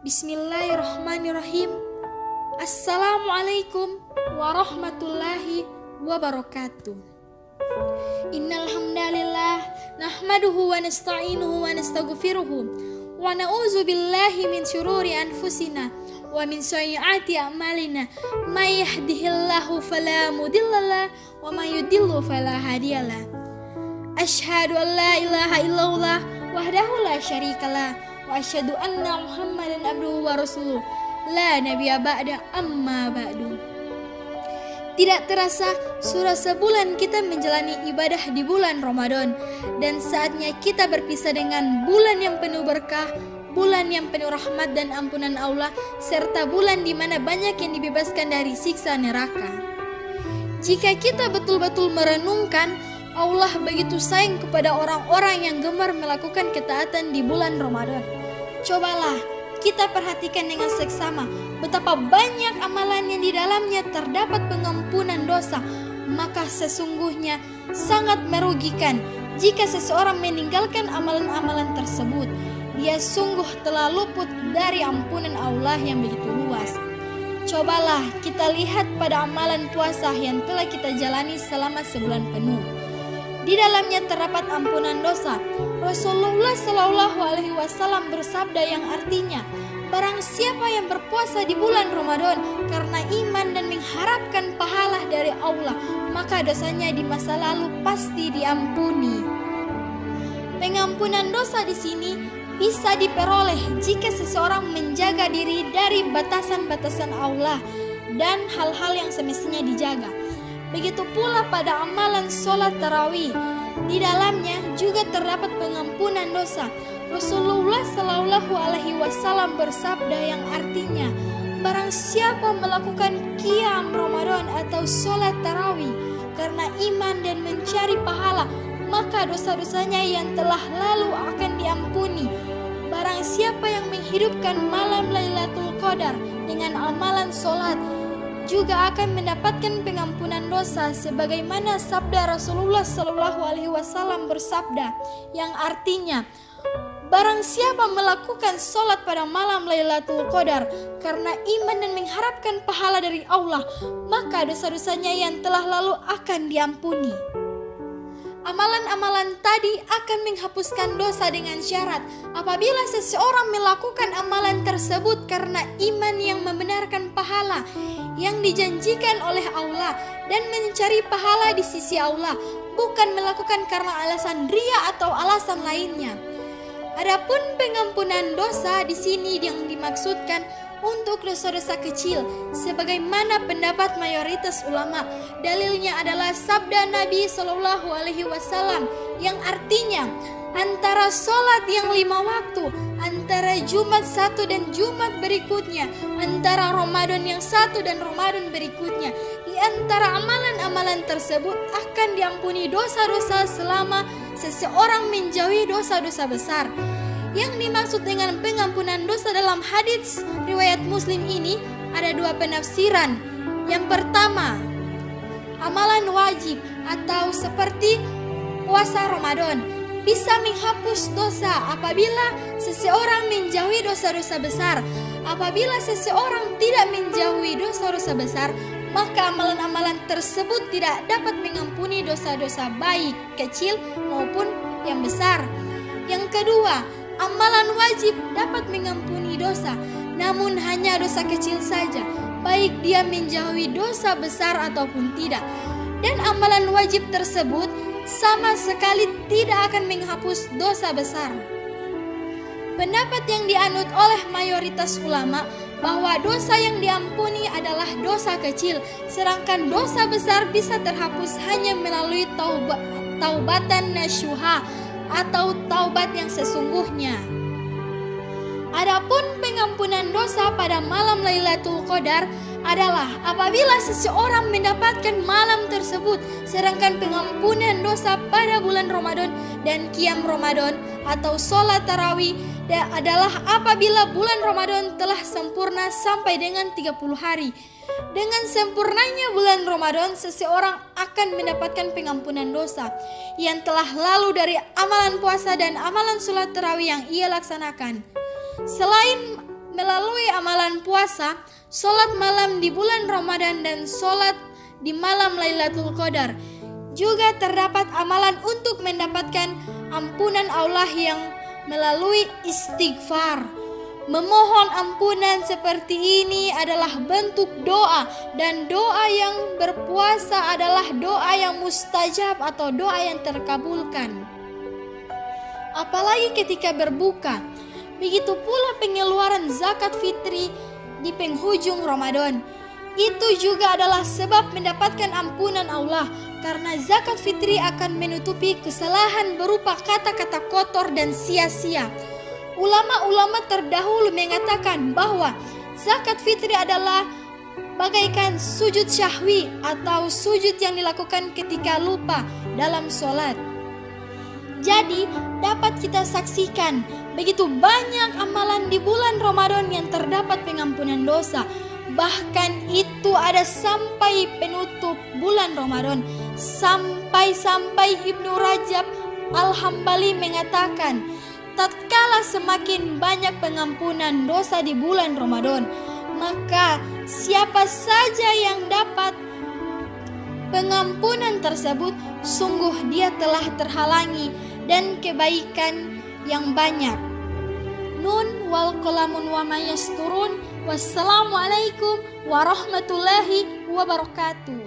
Bismillahirrahmanirrahim. Assalamualaikum warahmatullahi wabarakatuh. Innal hamdalillah nahmaduhu wa nasta'inuhu wa nastaghfiruhu wa na'udzu billahi min syururi anfusina wa min sayyiati a'malina may yahdihillahu fala mudhillalah wa may yudhillu fala hadiyalah. Ashhadu an la ilaha illallah wahdahu la syarikalah wa asyhadu anna Muhammadan abduhu wa rasuluh la nabiyya ba'da amma ba'du. Tidak terasa sudah sebulan kita menjalani ibadah di bulan Ramadan dan saatnya kita berpisah dengan bulan yang penuh berkah, bulan yang penuh rahmat dan ampunan Allah serta bulan di mana banyak yang dibebaskan dari siksa neraka. Jika kita betul-betul merenungkan Allah begitu sayang kepada orang-orang yang gemar melakukan ketaatan di bulan Ramadan. Cobalah kita perhatikan dengan seksama betapa banyak amalan yang di dalamnya terdapat pengampunan dosa, maka sesungguhnya sangat merugikan jika seseorang meninggalkan amalan-amalan tersebut. Dia sungguh telah luput dari ampunan Allah yang begitu luas. Cobalah kita lihat pada amalan puasa yang telah kita jalani selama sebulan penuh. Di dalamnya terdapat ampunan dosa. Rasulullah Shallallahu Alaihi Wasallam bersabda yang artinya, Barang siapa yang berpuasa di bulan Ramadan karena iman dan mengharapkan pahala dari Allah, maka dosanya di masa lalu pasti diampuni. Pengampunan dosa di sini bisa diperoleh jika seseorang menjaga diri dari batasan-batasan Allah dan hal-hal yang semestinya dijaga. Begitu pula pada amalan sholat tarawih. Di dalamnya juga terdapat pengampunan dosa. Rasulullah Shallallahu Alaihi Wasallam bersabda yang artinya, barang siapa melakukan kiam Ramadan atau sholat tarawih karena iman dan mencari pahala, maka dosa-dosanya yang telah lalu akan diampuni. Barang siapa yang menghidupkan malam Lailatul Qadar dengan amalan sholat, juga akan mendapatkan pengampunan dosa sebagaimana sabda Rasulullah Shallallahu alaihi wasallam bersabda yang artinya Barang siapa melakukan sholat pada malam Lailatul Qadar karena iman dan mengharapkan pahala dari Allah, maka dosa-dosanya yang telah lalu akan diampuni. Amalan-amalan tadi akan menghapuskan dosa dengan syarat apabila seseorang melakukan amalan tersebut karena iman yang membenarkan pahala yang dijanjikan oleh Allah dan mencari pahala di sisi Allah, bukan melakukan karena alasan ria atau alasan lainnya. Adapun pengampunan dosa di sini yang dimaksudkan untuk dosa-dosa kecil sebagaimana pendapat mayoritas ulama. Dalilnya adalah sabda Nabi Shallallahu alaihi wasallam yang artinya antara sholat yang lima waktu, antara Jumat satu dan Jumat berikutnya, antara Ramadan yang satu dan Ramadan berikutnya. Di antara amalan-amalan tersebut akan diampuni dosa-dosa selama seseorang menjauhi dosa-dosa besar. Yang dimaksud dengan pengampunan dosa dalam hadis riwayat Muslim ini ada dua penafsiran. Yang pertama, amalan wajib atau seperti puasa Ramadan bisa menghapus dosa apabila seseorang menjauhi dosa-dosa besar. Apabila seseorang tidak menjauhi dosa-dosa besar, maka amalan-amalan tersebut tidak dapat mengampuni dosa-dosa baik kecil maupun yang besar. Yang kedua, Amalan wajib dapat mengampuni dosa, namun hanya dosa kecil saja, baik dia menjauhi dosa besar ataupun tidak. Dan amalan wajib tersebut sama sekali tidak akan menghapus dosa besar. Pendapat yang dianut oleh mayoritas ulama bahwa dosa yang diampuni adalah dosa kecil, sedangkan dosa besar bisa terhapus hanya melalui taubat, taubatan nasyuha atau taubat yang sesungguhnya. Adapun pengampunan dosa pada malam Lailatul Qadar adalah apabila seseorang mendapatkan malam tersebut sedangkan pengampunan dosa pada bulan Ramadan dan kiam Ramadan atau sholat tarawih adalah apabila bulan Ramadan telah sempurna sampai dengan 30 hari dengan sempurnanya bulan Ramadan, seseorang akan mendapatkan pengampunan dosa yang telah lalu dari amalan puasa dan amalan sholat tarawih yang ia laksanakan. Selain melalui amalan puasa, sholat malam di bulan Ramadan dan sholat di malam Lailatul Qadar. Juga terdapat amalan untuk mendapatkan ampunan Allah yang melalui istighfar. Memohon ampunan seperti ini adalah bentuk doa dan doa yang berpuasa adalah doa yang mustajab atau doa yang terkabulkan. Apalagi ketika berbuka, begitu pula pengeluaran zakat fitri di penghujung Ramadan. Itu juga adalah sebab mendapatkan ampunan Allah karena zakat fitri akan menutupi kesalahan berupa kata-kata kotor dan sia-sia. Ulama-ulama terdahulu mengatakan bahwa zakat fitri adalah bagaikan sujud syahwi atau sujud yang dilakukan ketika lupa dalam sholat. Jadi, dapat kita saksikan begitu banyak amalan di bulan Ramadan yang terdapat pengampunan dosa. Bahkan itu ada sampai penutup bulan Ramadan. Sampai-sampai Ibnu Rajab Al-Hambali mengatakan, tatkala semakin banyak pengampunan dosa di bulan Ramadan, maka siapa saja yang dapat pengampunan tersebut, sungguh dia telah terhalangi dan kebaikan yang banyak. Nun wal qalamun wa mayasturun. Wassalamualaikum warahmatullahi wabarakatuh.